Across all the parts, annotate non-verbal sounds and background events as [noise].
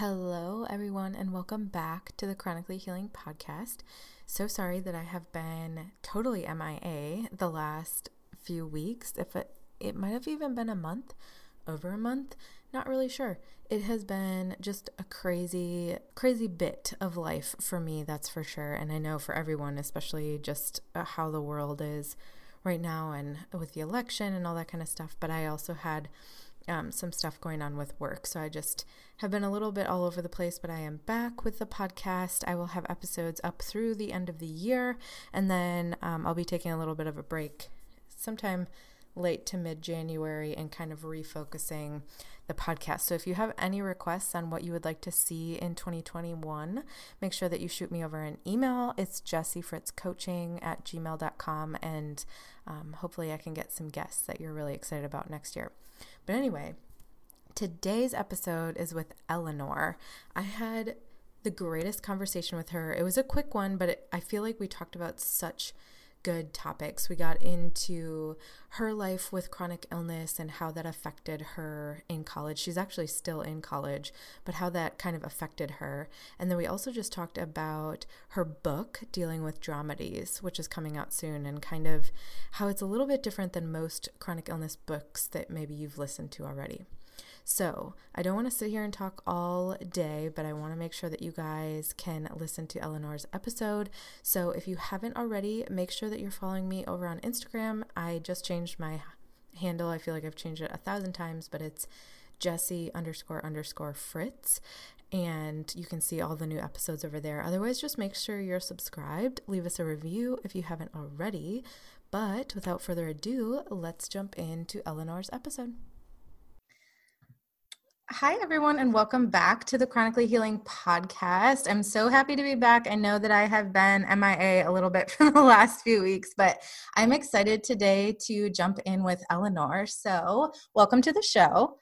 Hello, everyone, and welcome back to the Chronically Healing Podcast. So sorry that I have been totally MIA the last few weeks. If it, it might have even been a month, over a month, not really sure. It has been just a crazy, crazy bit of life for me, that's for sure. And I know for everyone, especially just uh, how the world is right now and with the election and all that kind of stuff. But I also had um, some stuff going on with work. So I just have been a little bit all over the place, but I am back with the podcast. I will have episodes up through the end of the year, and then um, I'll be taking a little bit of a break sometime late to mid January and kind of refocusing the podcast. So if you have any requests on what you would like to see in 2021, make sure that you shoot me over an email. It's jessiefritzcoaching at gmail.com and um, hopefully I can get some guests that you're really excited about next year. But anyway, today's episode is with Eleanor. I had the greatest conversation with her. It was a quick one, but it, I feel like we talked about such good topics. We got into her life with chronic illness and how that affected her in college. She's actually still in college, but how that kind of affected her. And then we also just talked about her book, Dealing with Dramedies, which is coming out soon, and kind of how it's a little bit different than most chronic illness books that maybe you've listened to already. So, I don't want to sit here and talk all day, but I want to make sure that you guys can listen to Eleanor's episode. So, if you haven't already, make sure that you're following me over on Instagram. I just changed my handle. I feel like I've changed it a thousand times, but it's Jesse underscore underscore Fritz. And you can see all the new episodes over there. Otherwise, just make sure you're subscribed. Leave us a review if you haven't already. But without further ado, let's jump into Eleanor's episode. Hi, everyone, and welcome back to the Chronically Healing Podcast. I'm so happy to be back. I know that I have been MIA a little bit [laughs] for the last few weeks, but I'm excited today to jump in with Eleanor. So, welcome to the show.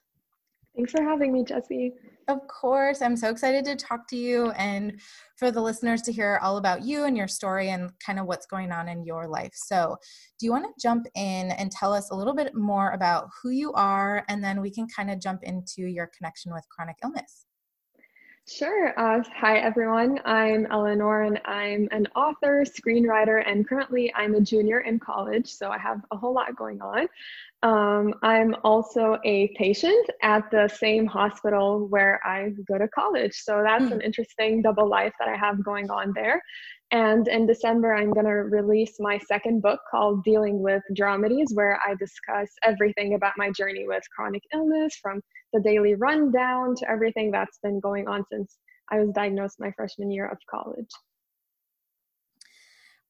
Thanks for having me, Jessie. Of course. I'm so excited to talk to you and for the listeners to hear all about you and your story and kind of what's going on in your life. So, do you want to jump in and tell us a little bit more about who you are? And then we can kind of jump into your connection with chronic illness. Sure. Uh, hi, everyone. I'm Eleanor, and I'm an author, screenwriter, and currently I'm a junior in college, so I have a whole lot going on. Um, I'm also a patient at the same hospital where I go to college. So that's mm. an interesting double life that I have going on there. And in December, I'm going to release my second book called Dealing with Dramedies, where I discuss everything about my journey with chronic illness from the daily rundown to everything that's been going on since I was diagnosed my freshman year of college.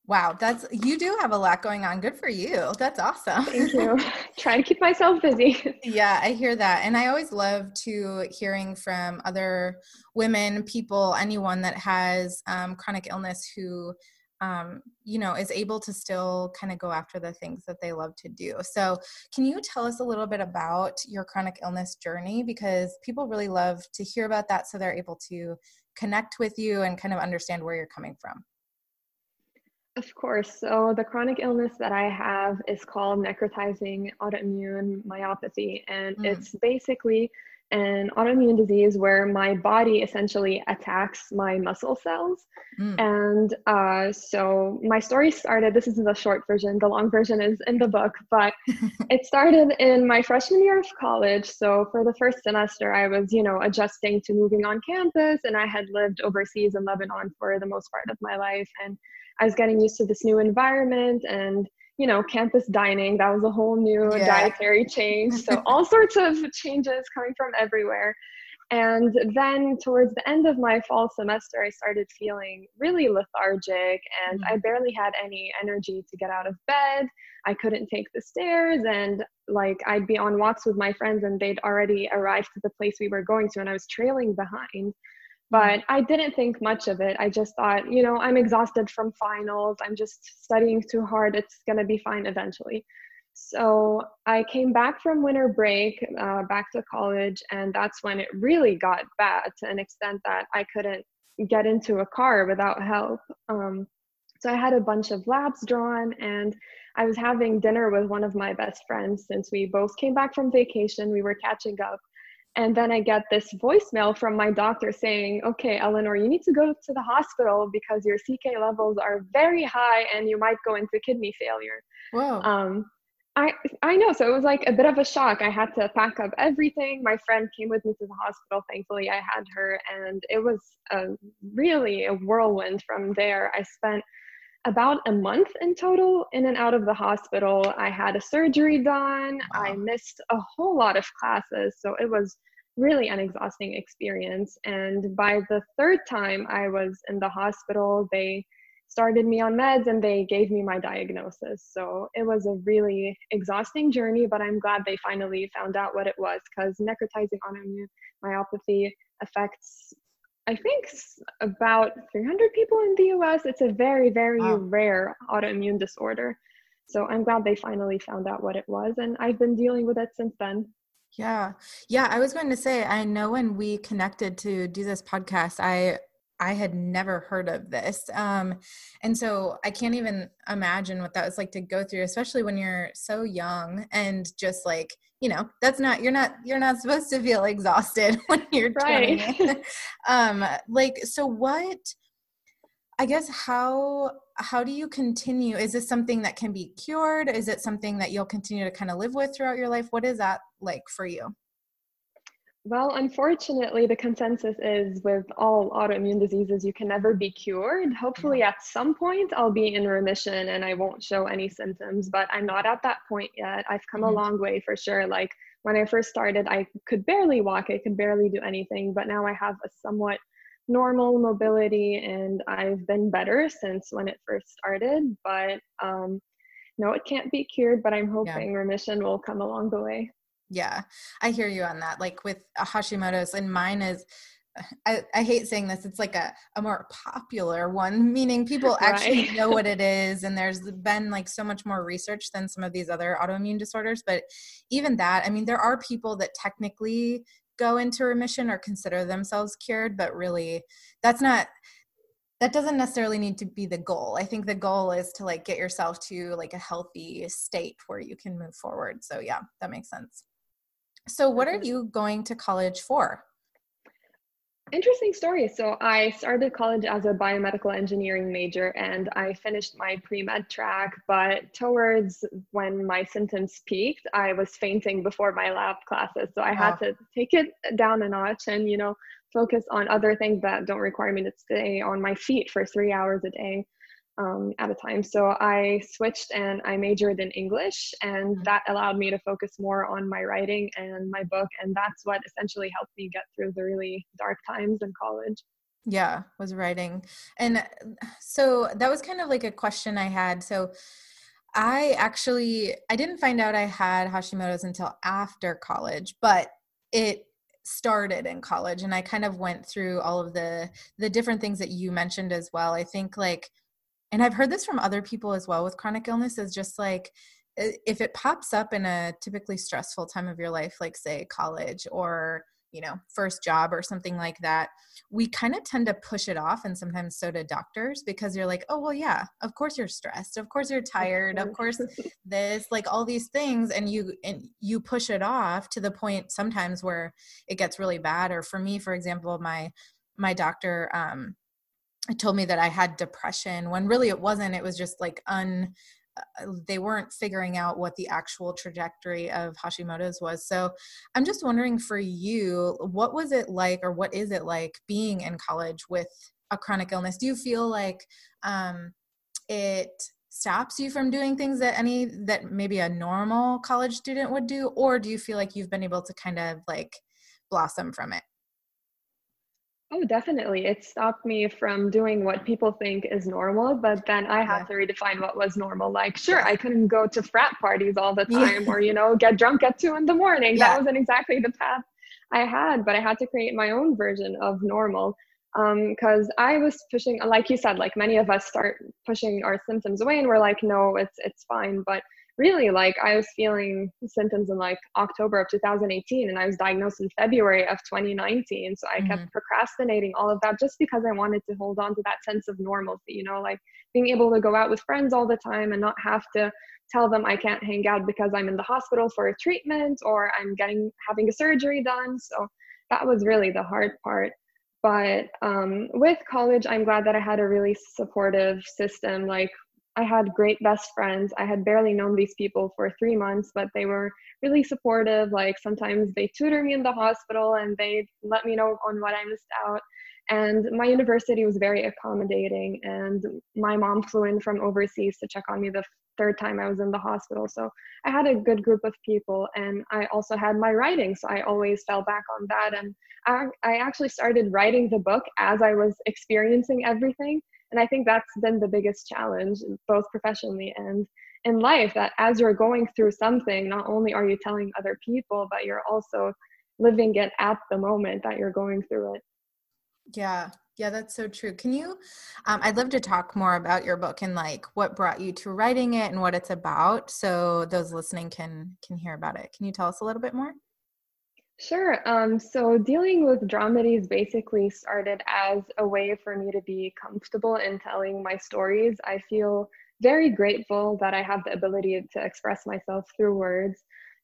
Wow, that's you do have a lot going on. Good for you. That's awesome. Thank you. [laughs] Trying to keep myself busy. yeah, I hear that. And I always love to hearing from other women, people, anyone that has um, chronic illness who um, you know, is able to still kind of go after the things that they love to do. So, can you tell us a little bit about your chronic illness journey? Because people really love to hear about that so they're able to connect with you and kind of understand where you're coming from. Of course. So the chronic illness that I have is called necrotizing autoimmune myopathy. And mm. it's basically an autoimmune disease where my body essentially attacks my muscle cells. Mm. And uh, so my story started, this is the short version, the long version is in the book, but [laughs] it started in my freshman year of college. So for the first semester, I was, you know, adjusting to moving on campus, and I had lived overseas in Lebanon for the most part of my life. And I was getting used to this new environment and you know campus dining that was a whole new yeah. dietary change so [laughs] all sorts of changes coming from everywhere and then towards the end of my fall semester i started feeling really lethargic and mm-hmm. i barely had any energy to get out of bed i couldn't take the stairs and like i'd be on walks with my friends and they'd already arrived to the place we were going to and i was trailing behind but I didn't think much of it. I just thought, you know, I'm exhausted from finals. I'm just studying too hard. It's going to be fine eventually. So I came back from winter break, uh, back to college, and that's when it really got bad to an extent that I couldn't get into a car without help. Um, so I had a bunch of labs drawn, and I was having dinner with one of my best friends since we both came back from vacation. We were catching up, And then I get this voicemail from my doctor saying, okay, Eleanor, you need to go to the hospital because your CK levels are very high and you might go into kidney failure. Wow. Um, I, I know. So it was like a bit of a shock. I had to pack up everything. My friend came with me to the hospital. Thankfully, I had her. And it was a, really a whirlwind from there. I spent about a month in total in and out of the hospital. I had a surgery done. Wow. I missed a whole lot of classes. So it was really an exhausting experience. And by the third time I was in the hospital, they started me on meds and they gave me my diagnosis. So it was a really exhausting journey, but I'm glad they finally found out what it was because necrotizing autoimmune myopathy affects I think about 300 people in the US. It's a very, very wow. rare autoimmune disorder. So I'm glad they finally found out what it was. And I've been dealing with it since then. Yeah. Yeah. I was going to say, I know when we connected to do this podcast, I I had never heard of this. Um, and so I can't even imagine what that was like to go through, especially when you're so young and just like, you know, that's not, you're not, you're not supposed to feel exhausted [laughs] when you're right. 20. um, like, so what, I guess how, how do you continue? Is this something that can be cured? Is it something that you'll continue to kind of live with throughout your life? What is that like for you? Well, unfortunately, the consensus is with all autoimmune diseases, you can never be cured. Hopefully, at some point, I'll be in remission and I won't show any symptoms, but I'm not at that point yet. I've come mm-hmm. a long way for sure. Like when I first started, I could barely walk, I could barely do anything, but now I have a somewhat normal mobility and I've been better since when it first started. But um, no, it can't be cured, but I'm hoping yeah. remission will come along the way. Yeah, I hear you on that. Like with uh, Hashimoto's, and mine is, I, I hate saying this, it's like a, a more popular one, meaning people [laughs] actually right. know what it is. And there's been like so much more research than some of these other autoimmune disorders. But even that, I mean, there are people that technically go into remission or consider themselves cured, but really that's not that doesn't necessarily need to be the goal. I think the goal is to like get yourself to like a healthy state where you can move forward. So yeah, that makes sense. So, what are mm-hmm. you going to college for? Interesting story. So, I started college as a biomedical engineering major and I finished my pre med track. But towards when my symptoms peaked, I was fainting before my lab classes. So, I wow. had to take it down a notch and, you know, focus on other things that don't require me to stay on my feet for three hours a day um, at a time. So I switched and I majored in English, and mm-hmm. that allowed me to focus more on my writing and my book. And that's what essentially helped me get through the really dark times in college. Yeah, was writing. And so that was kind of like a question I had. So I actually I didn't find out I had Hashimoto's until after college, but it started in college and I kind of went through all of the the different things that you mentioned as well. I think like and I've heard this from other people as well with chronic illness is just like if it pops up in a typically stressful time of your life, like say college or you know first job or something like that we kind of tend to push it off and sometimes so do doctors because you're like oh well yeah of course you're stressed. Of course you're tired. Of [laughs] course this like all these things. And you and you push it off to the point sometimes where it gets really bad. Or for me for example my my doctor um told me that I had depression when really it wasn't. It was just like un uh, they weren't figuring out what the actual trajectory of Hashimoto's was. So I'm just wondering for you, what was it like or what is it like being in college with a chronic illness? Do you feel like um, it stops you from doing things that any that maybe a normal college student would do or do you feel like you've been able to kind of like blossom from it? Oh, definitely. It stopped me from doing what people think is normal, but then I had yeah. to redefine what was normal. Like, sure, I couldn't go to frat parties all the time yeah. or, you know, get drunk at two in the morning. Yeah. That wasn't exactly the path I had, but I had to create my own version of normal. Because um, I was pushing, like you said, like many of us start pushing our symptoms away and we're like, no, it's it's fine. But really like I was feeling symptoms in like October of 2018 and I was diagnosed in February of 2019. So I mm-hmm. kept procrastinating all of that just because I wanted to hold on to that sense of normalcy, you know, like being able to go out with friends all the time and not have to tell them I can't hang out because I'm in the hospital for a treatment or I'm getting having a surgery done. So that was really the hard part. But um, with college, I'm glad that I had a really supportive system. Like I had great best friends. I had barely known these people for three months, but they were really supportive. Like sometimes they tutor me in the hospital and they let me know on what I missed out. And my university was very accommodating. And my mom flew in from overseas to check on me the third time I was in the hospital. So I had a good group of people. And I also had my writing. So I always fell back on that. And I, I actually started writing the book as I was experiencing everything. And I think that's been the biggest challenge, both professionally and in life, that as you're going through something, not only are you telling other people, but you're also living it at the moment that you're going through it. Yeah, yeah, that's so true. Can you? Um, I'd love to talk more about your book and like what brought you to writing it and what it's about, so those listening can can hear about it. Can you tell us a little bit more? Sure. Um, so dealing with dramedies basically started as a way for me to be comfortable in telling my stories. I feel very grateful that I have the ability to express myself through words.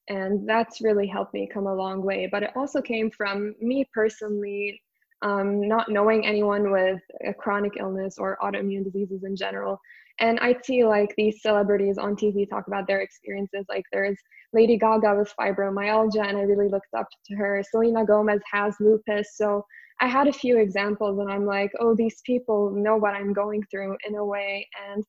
And that's really helped me come a long way. But it also came from me personally um, not knowing anyone with a chronic illness or autoimmune diseases in general. And I see like these celebrities on TV talk about their experiences. Like there's Lady Gaga with fibromyalgia, and I really looked up to her. Selena Gomez has lupus. So I had a few examples, and I'm like, oh, these people know what I'm going through in a way. And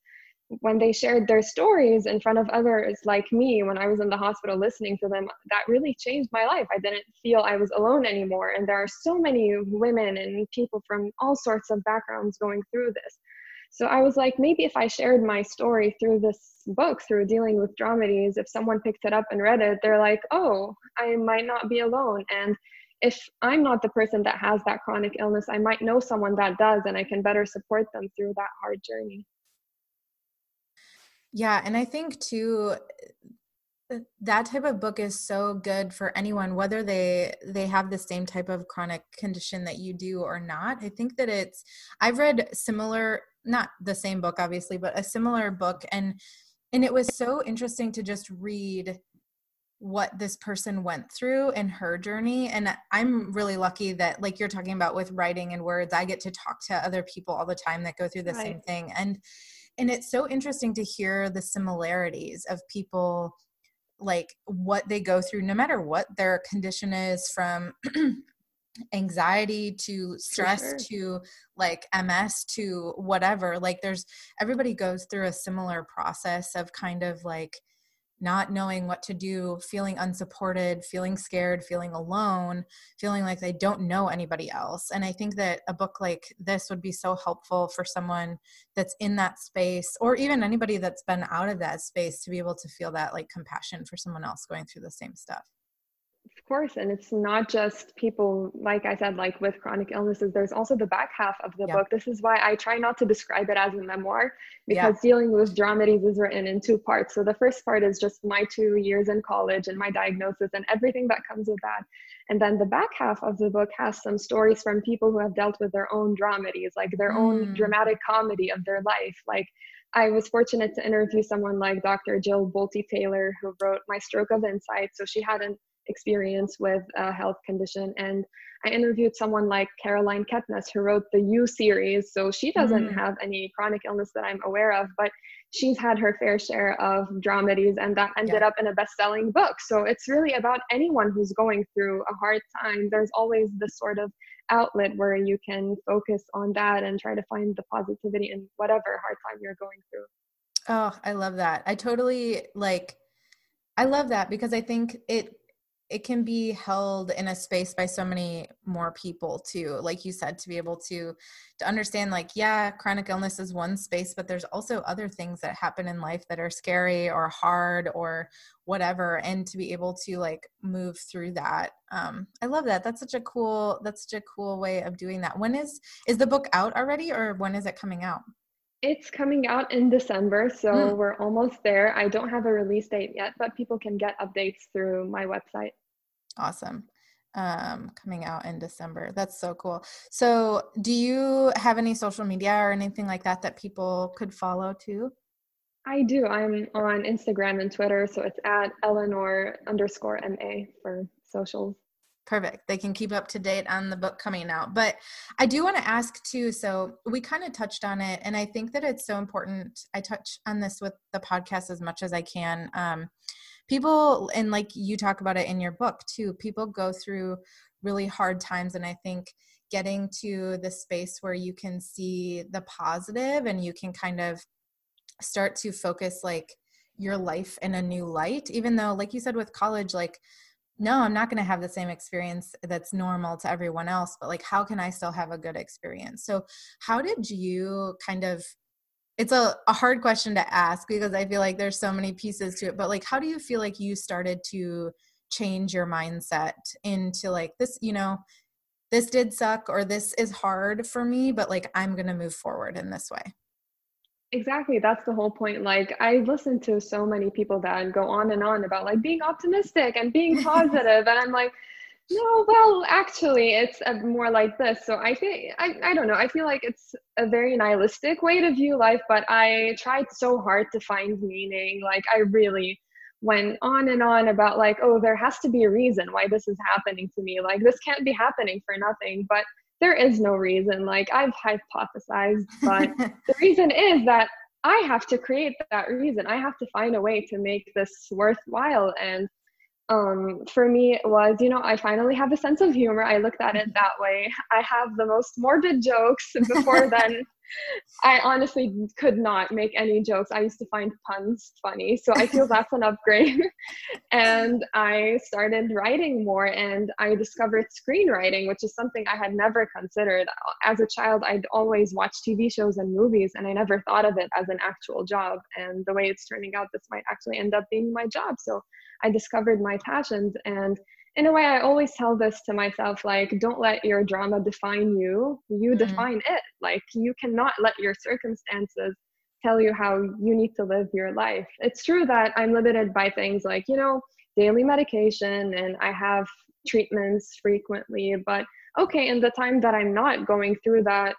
when they shared their stories in front of others like me when I was in the hospital listening to them, that really changed my life. I didn't feel I was alone anymore. And there are so many women and people from all sorts of backgrounds going through this. So I was like, maybe if I shared my story through this book, through dealing with dramedies, if someone picked it up and read it, they're like, oh, I might not be alone. And if I'm not the person that has that chronic illness, I might know someone that does, and I can better support them through that hard journey. Yeah, and I think too that type of book is so good for anyone whether they they have the same type of chronic condition that you do or not. I think that it's I've read similar not the same book obviously, but a similar book and and it was so interesting to just read what this person went through in her journey and i'm really lucky that like you're talking about with writing and words i get to talk to other people all the time that go through the right. same thing and and it's so interesting to hear the similarities of people like what they go through no matter what their condition is from [clears throat] anxiety to stress sure. to like ms to whatever like there's everybody goes through a similar process of kind of like not knowing what to do, feeling unsupported, feeling scared, feeling alone, feeling like they don't know anybody else. And I think that a book like this would be so helpful for someone that's in that space or even anybody that's been out of that space to be able to feel that like compassion for someone else going through the same stuff. Of course, and it's not just people, like I said, like with chronic illnesses, there's also the back half of the yeah. book. This is why I try not to describe it as a memoir because yeah. dealing with dramedies is written in two parts. So the first part is just my two years in college and my diagnosis and everything that comes with that. And then the back half of the book has some stories from people who have dealt with their own dramedies, like their mm. own dramatic comedy of their life. Like I was fortunate to interview someone like Dr. Jill Bolte Taylor, who wrote My Stroke of Insight. So she had an experience with a health condition. And I interviewed someone like Caroline Kepnes, who wrote the You series. So she doesn't mm. have any chronic illness that I'm aware of, but she's had her fair share of dramedies, and that ended yeah. up in a best selling book. So it's really about anyone who's going through a hard time. There's always this sort of outlet where you can focus on that and try to find the positivity in whatever hard time you're going through. Oh, I love that. I totally like I love that because I think it it can be held in a space by so many more people too like you said to be able to to understand like yeah chronic illness is one space but there's also other things that happen in life that are scary or hard or whatever and to be able to like move through that um i love that that's such a cool that's such a cool way of doing that when is is the book out already or when is it coming out It's coming out in December, so mm. we're almost there. I don't have a release date yet, but people can get updates through my website. Awesome. Um, coming out in December. That's so cool. So, do you have any social media or anything like that that people could follow too? I do. I'm on Instagram and Twitter, so it's at Eleanor underscore MA for socials. Perfect. They can keep up to date on the book coming out. But I do want to ask too. So we kind of touched on it, and I think that it's so important. I touch on this with the podcast as much as I can. Um, people, and like you talk about it in your book too, people go through really hard times. And I think getting to the space where you can see the positive and you can kind of start to focus like your life in a new light even though like you said with college like no i'm not going to have the same experience that's normal to everyone else but like how can i still have a good experience so how did you kind of it's a, a hard question to ask because i feel like there's so many pieces to it but like how do you feel like you started to change your mindset into like this you know this did suck or this is hard for me but like i'm going to move forward in this way Exactly. That's the whole point. Like I listen to so many people that go on and on about like being optimistic and being [laughs] positive, and I'm like, no, well, actually, it's uh, more like this. So I think I, I don't know. I feel like it's a very nihilistic way to view life, but I tried so hard to find meaning. Like I really went on and on about like, oh, there has to be a reason why this is happening to me. Like this can't be happening for nothing. But there is no reason. Like I've hypothesized, but [laughs] the reason is that I have to create that reason. I have to find a way to make this worthwhile. And um, for me, it was, you know, I finally have a sense of humor. I looked at it that way. I have the most morbid jokes. Before [laughs] then, [laughs] I honestly could not make any jokes. I used to find puns funny. So I feel that's an upgrade. [laughs] and I started writing more and I discovered screenwriting, which is something I had never considered. As a child, I'd always watch TV shows and movies and I never thought of it as an actual job. And the way it's turning out, this might actually end up being my job. So I discovered my passions and in a way i always tell this to myself like don't let your drama define you. You mm-hmm. define it. Like you cannot let your circumstances tell you how you need to live your life. It's true that i'm limited by things like you know daily medication and i have treatments frequently but okay in the time that i'm not going through that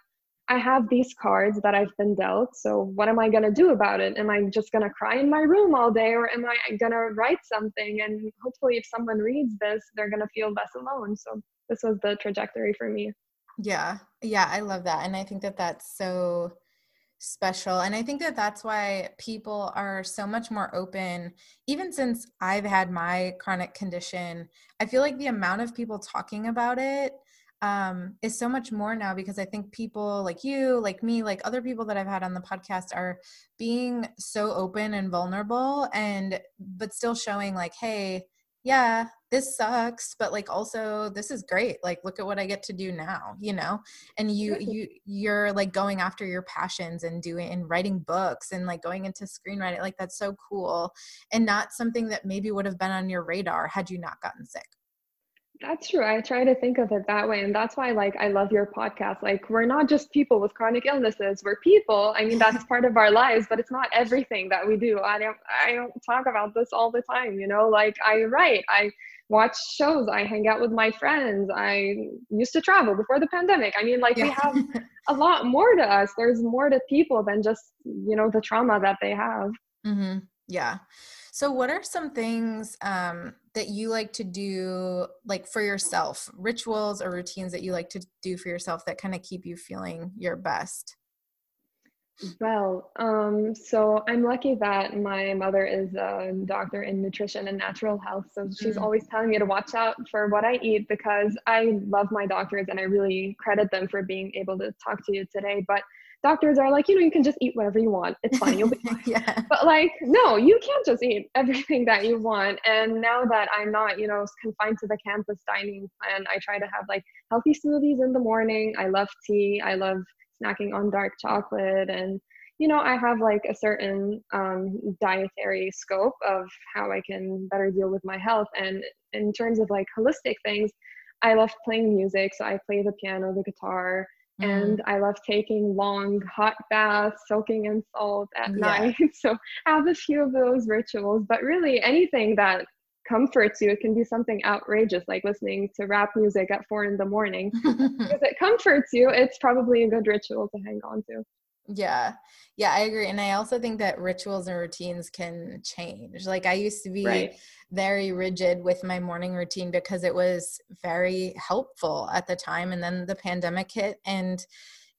I have these cards that I've been dealt. So what am I going to do about it? Am I just going to cry in my room all day or am I going to write something? And hopefully, if someone reads this, they're going to feel less alone. So this was the trajectory for me. Yeah. Yeah. I love that. And I think that that's so special. And I think that that's why people are so much more open. Even since I've had my chronic condition, I feel like the amount of people talking about it um, is so much more now because I think people like you, like me, like other people that I've had on the podcast are being so open and vulnerable and but still showing like, hey, yeah, this sucks, but like also this is great. Like look at what I get to do now, you know? And you you you're like going after your passions and doing and writing books and like going into screenwriting. Like that's so cool and not something that maybe would have been on your radar had you not gotten sick. That's true. I try to think of it that way. And that's why like I love your podcast. Like we're not just people with chronic illnesses. We're people. I mean, that's [laughs] part of our lives, but it's not everything that we do. I don't I don't talk about this all the time, you know? Like I write, I watch shows, I hang out with my friends. I used to travel before the pandemic. I mean, like yeah. we have [laughs] a lot more to us. There's more to people than just, you know, the trauma that they have. Mm-hmm. Yeah. So, what are some things um, that you like to do, like for yourself, rituals or routines that you like to do for yourself that kind of keep you feeling your best? Well, um, so I'm lucky that my mother is a doctor in nutrition and natural health. So she's mm-hmm. always telling me to watch out for what I eat because I love my doctors and I really credit them for being able to talk to you today. But doctors are like, you know, you can just eat whatever you want. It's fine. You'll be [laughs] fine. yeah. But like, no, you can't just eat everything that you want. And now that I'm not, you know, confined to the campus dining plan, I try to have like healthy smoothies in the morning. I love tea. I love snacking on dark chocolate and you know i have like a certain um, dietary scope of how i can better deal with my health and in terms of like holistic things i love playing music so i play the piano the guitar Mm. And I love taking long hot baths, soaking in salt at yeah. night. [laughs] So I have a few of those rituals, but really anything that comforts you, it can be something outrageous like listening to rap music at four in the morning. [laughs] because it comforts you, it's probably a good ritual to hang on to. Yeah. Yeah, I agree. And I also think that rituals and routines can change. Like I used to be right. very rigid with my morning routine because it was very helpful at the time. And then the pandemic hit and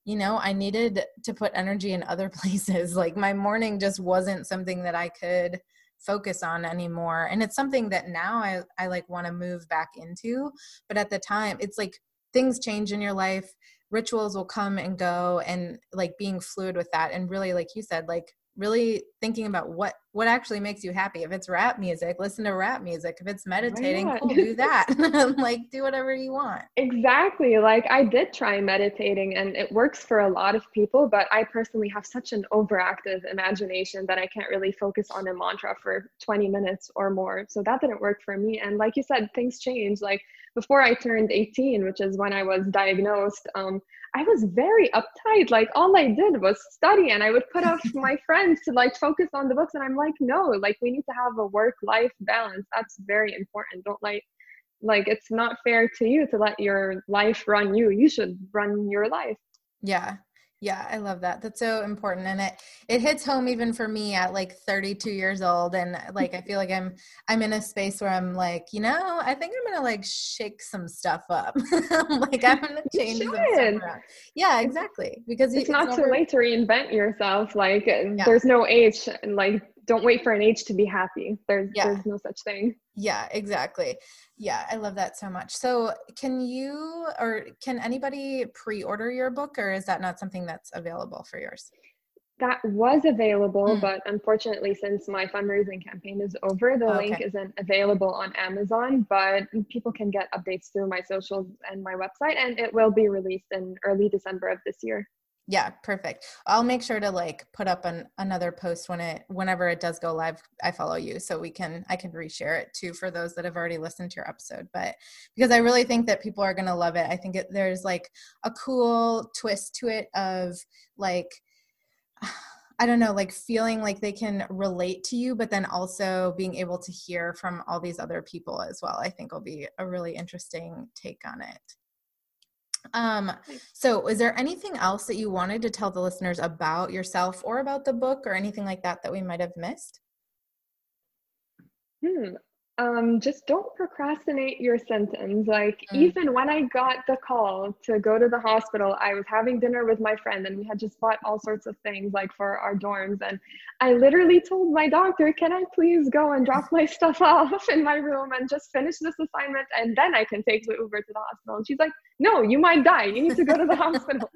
you know, I needed to put energy in other [laughs] places. Like my morning just wasn't something that I could focus on anymore. And it's something that now I, I like want to move back into. But at the time, it's like things change in your life rituals will come and go and like being fluid with that and really like you said like really thinking about what what actually makes you happy. If it's rap music listen to rap music. If it's meditating cool, do [laughs] that. [laughs] Like do whatever you want. Exactly. Like i did try meditating and it works for a lot of people but i personally have such an overactive imagination that i can't really focus on a mantra for 20 minutes or more. So that didn't work for me. And like you said things change. Like before I turned 18, which is when I was diagnosed, um, I was very uptight. Like all I did was study and I would put off [laughs] my friends to like focus on the books. And I'm like, no, like we need to have a work life balance. That's very important. Don't like, like it's not fair to you to let your life run you. You should run your life. Yeah. Yeah, I love that. That's so important and it it hits home even for me at like 32 years old and uh, like I feel like I'm I'm in a space where I'm like, you know, I think I'm going to like shake some stuff up. [laughs] like I'm going to change some stuff around. Yeah, exactly. Because it's, it's not never... too late to reinvent yourself. Like yeah. there's no age and like don't wait for an age to be happy. There's yeah. there's no such thing. Yeah, exactly. Yeah, I love that so much. So, can you or can anybody pre-order your book or is that not something that's available for yours? That was available, mm. but unfortunately, since my fundraising campaign is over, the okay. link isn't available on Amazon. But people can get updates through my socials and my website, and it will be released in early December of this year. Yeah, perfect. I'll make sure to like put up an another post when it whenever it does go live. I follow you so we can I can reshare it too for those that have already listened to your episode. But because I really think that people are going to love it. I think it, there's like a cool twist to it of like [sighs] I don't know, like feeling like they can relate to you, but then also being able to hear from all these other people as well. I think will be a really interesting take on it. Um, so is there anything else that you wanted to tell the listeners about yourself or about the book or anything like that that we might have missed? Hmm um, just don't procrastinate your symptoms. Like, mm. even when I got the call to go to the hospital, I was having dinner with my friend and we had just bought all sorts of things like for our dorms. And I literally told my doctor, Can I please go and drop my stuff [laughs] off in my room and just finish this assignment and then I can take the Uber to the hospital? And she's like, No, you might die. You need to go to the [laughs] hospital.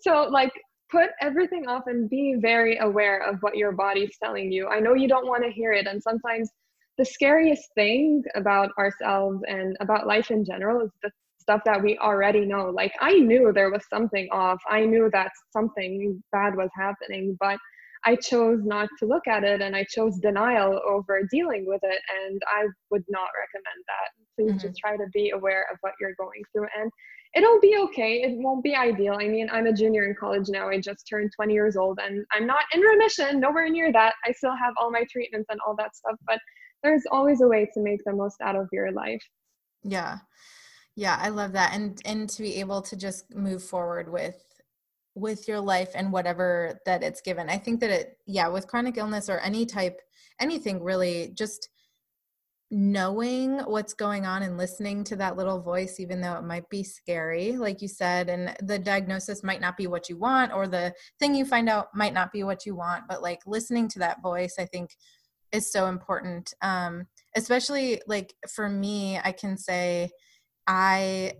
So, like, put everything off and be very aware of what your body's telling you. I know you don't want to hear it. And sometimes the scariest thing about ourselves and about life in general is the stuff that we already know. Like I knew there was something off. I knew that something bad was happening, but I chose not to look at it and I chose denial over dealing with it. And I would not recommend that. Please mm-hmm. just try to be aware of what you're going through and it'll be okay. It won't be ideal. I mean, I'm a junior in college now. I just turned 20 years old and I'm not in remission, nowhere near that. I still have all my treatments and all that stuff, but there's always a way to make the most out of your life. Yeah. Yeah i love that and and to be able to just move forward with with your life and whatever that it's given. I think that it yeah with chronic illness or any type anything really just knowing what's going on and listening to that little voice even though it might be scary like you said and the diagnosis might not be what you want or the thing you find out might not be what you want but like listening to that voice i think is so important um especially like for me i can say i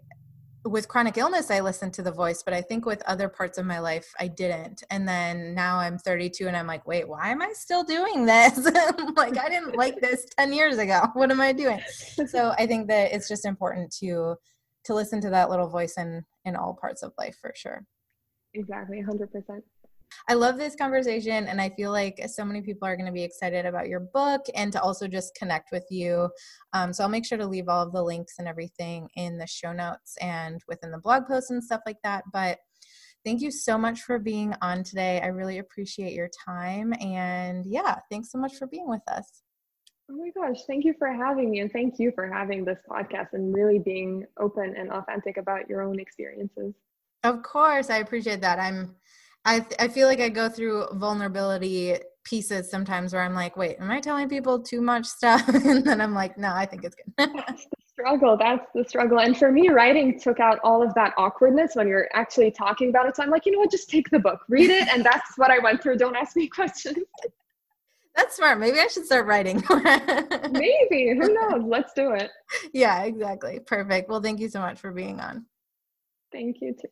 with chronic illness i listened to the voice but i think with other parts of my life i didn't. And then now i'm 32 and i'm like wait why am i still doing this? [laughs] Like i didn't like this 10 years ago. [laughs] What am i doing? So i think that it's just important to to listen to that little voice in in all parts of life for sure. Exactly 100% I love this conversation, and I feel like so many people are going to be excited about your book and to also just connect with you. Um, so I'll make sure to leave all of the links and everything in the show notes and within the blog posts and stuff like that. But thank you so much for being on today. I really appreciate your time. And yeah, thanks so much for being with us. Oh my gosh, thank you for having me. And thank you for having this podcast and really being open and authentic about your own experiences. Of course, I appreciate that. I'm I I feel like I go through vulnerability pieces sometimes where I'm like, wait, am I telling people too much stuff? [laughs] and then I'm like, no, I think it's good. that's the struggle. That's the struggle. And for me, writing took out all of that awkwardness when you're actually talking about it. So I'm like, you know what, just take the book, read it. And that's what I went through. Don't ask me [laughs] questions. That's smart. Maybe I should start writing. [laughs] Maybe. Who knows? Let's do it. Yeah, exactly. Perfect. Well, thank you so much for being on. Thank you too.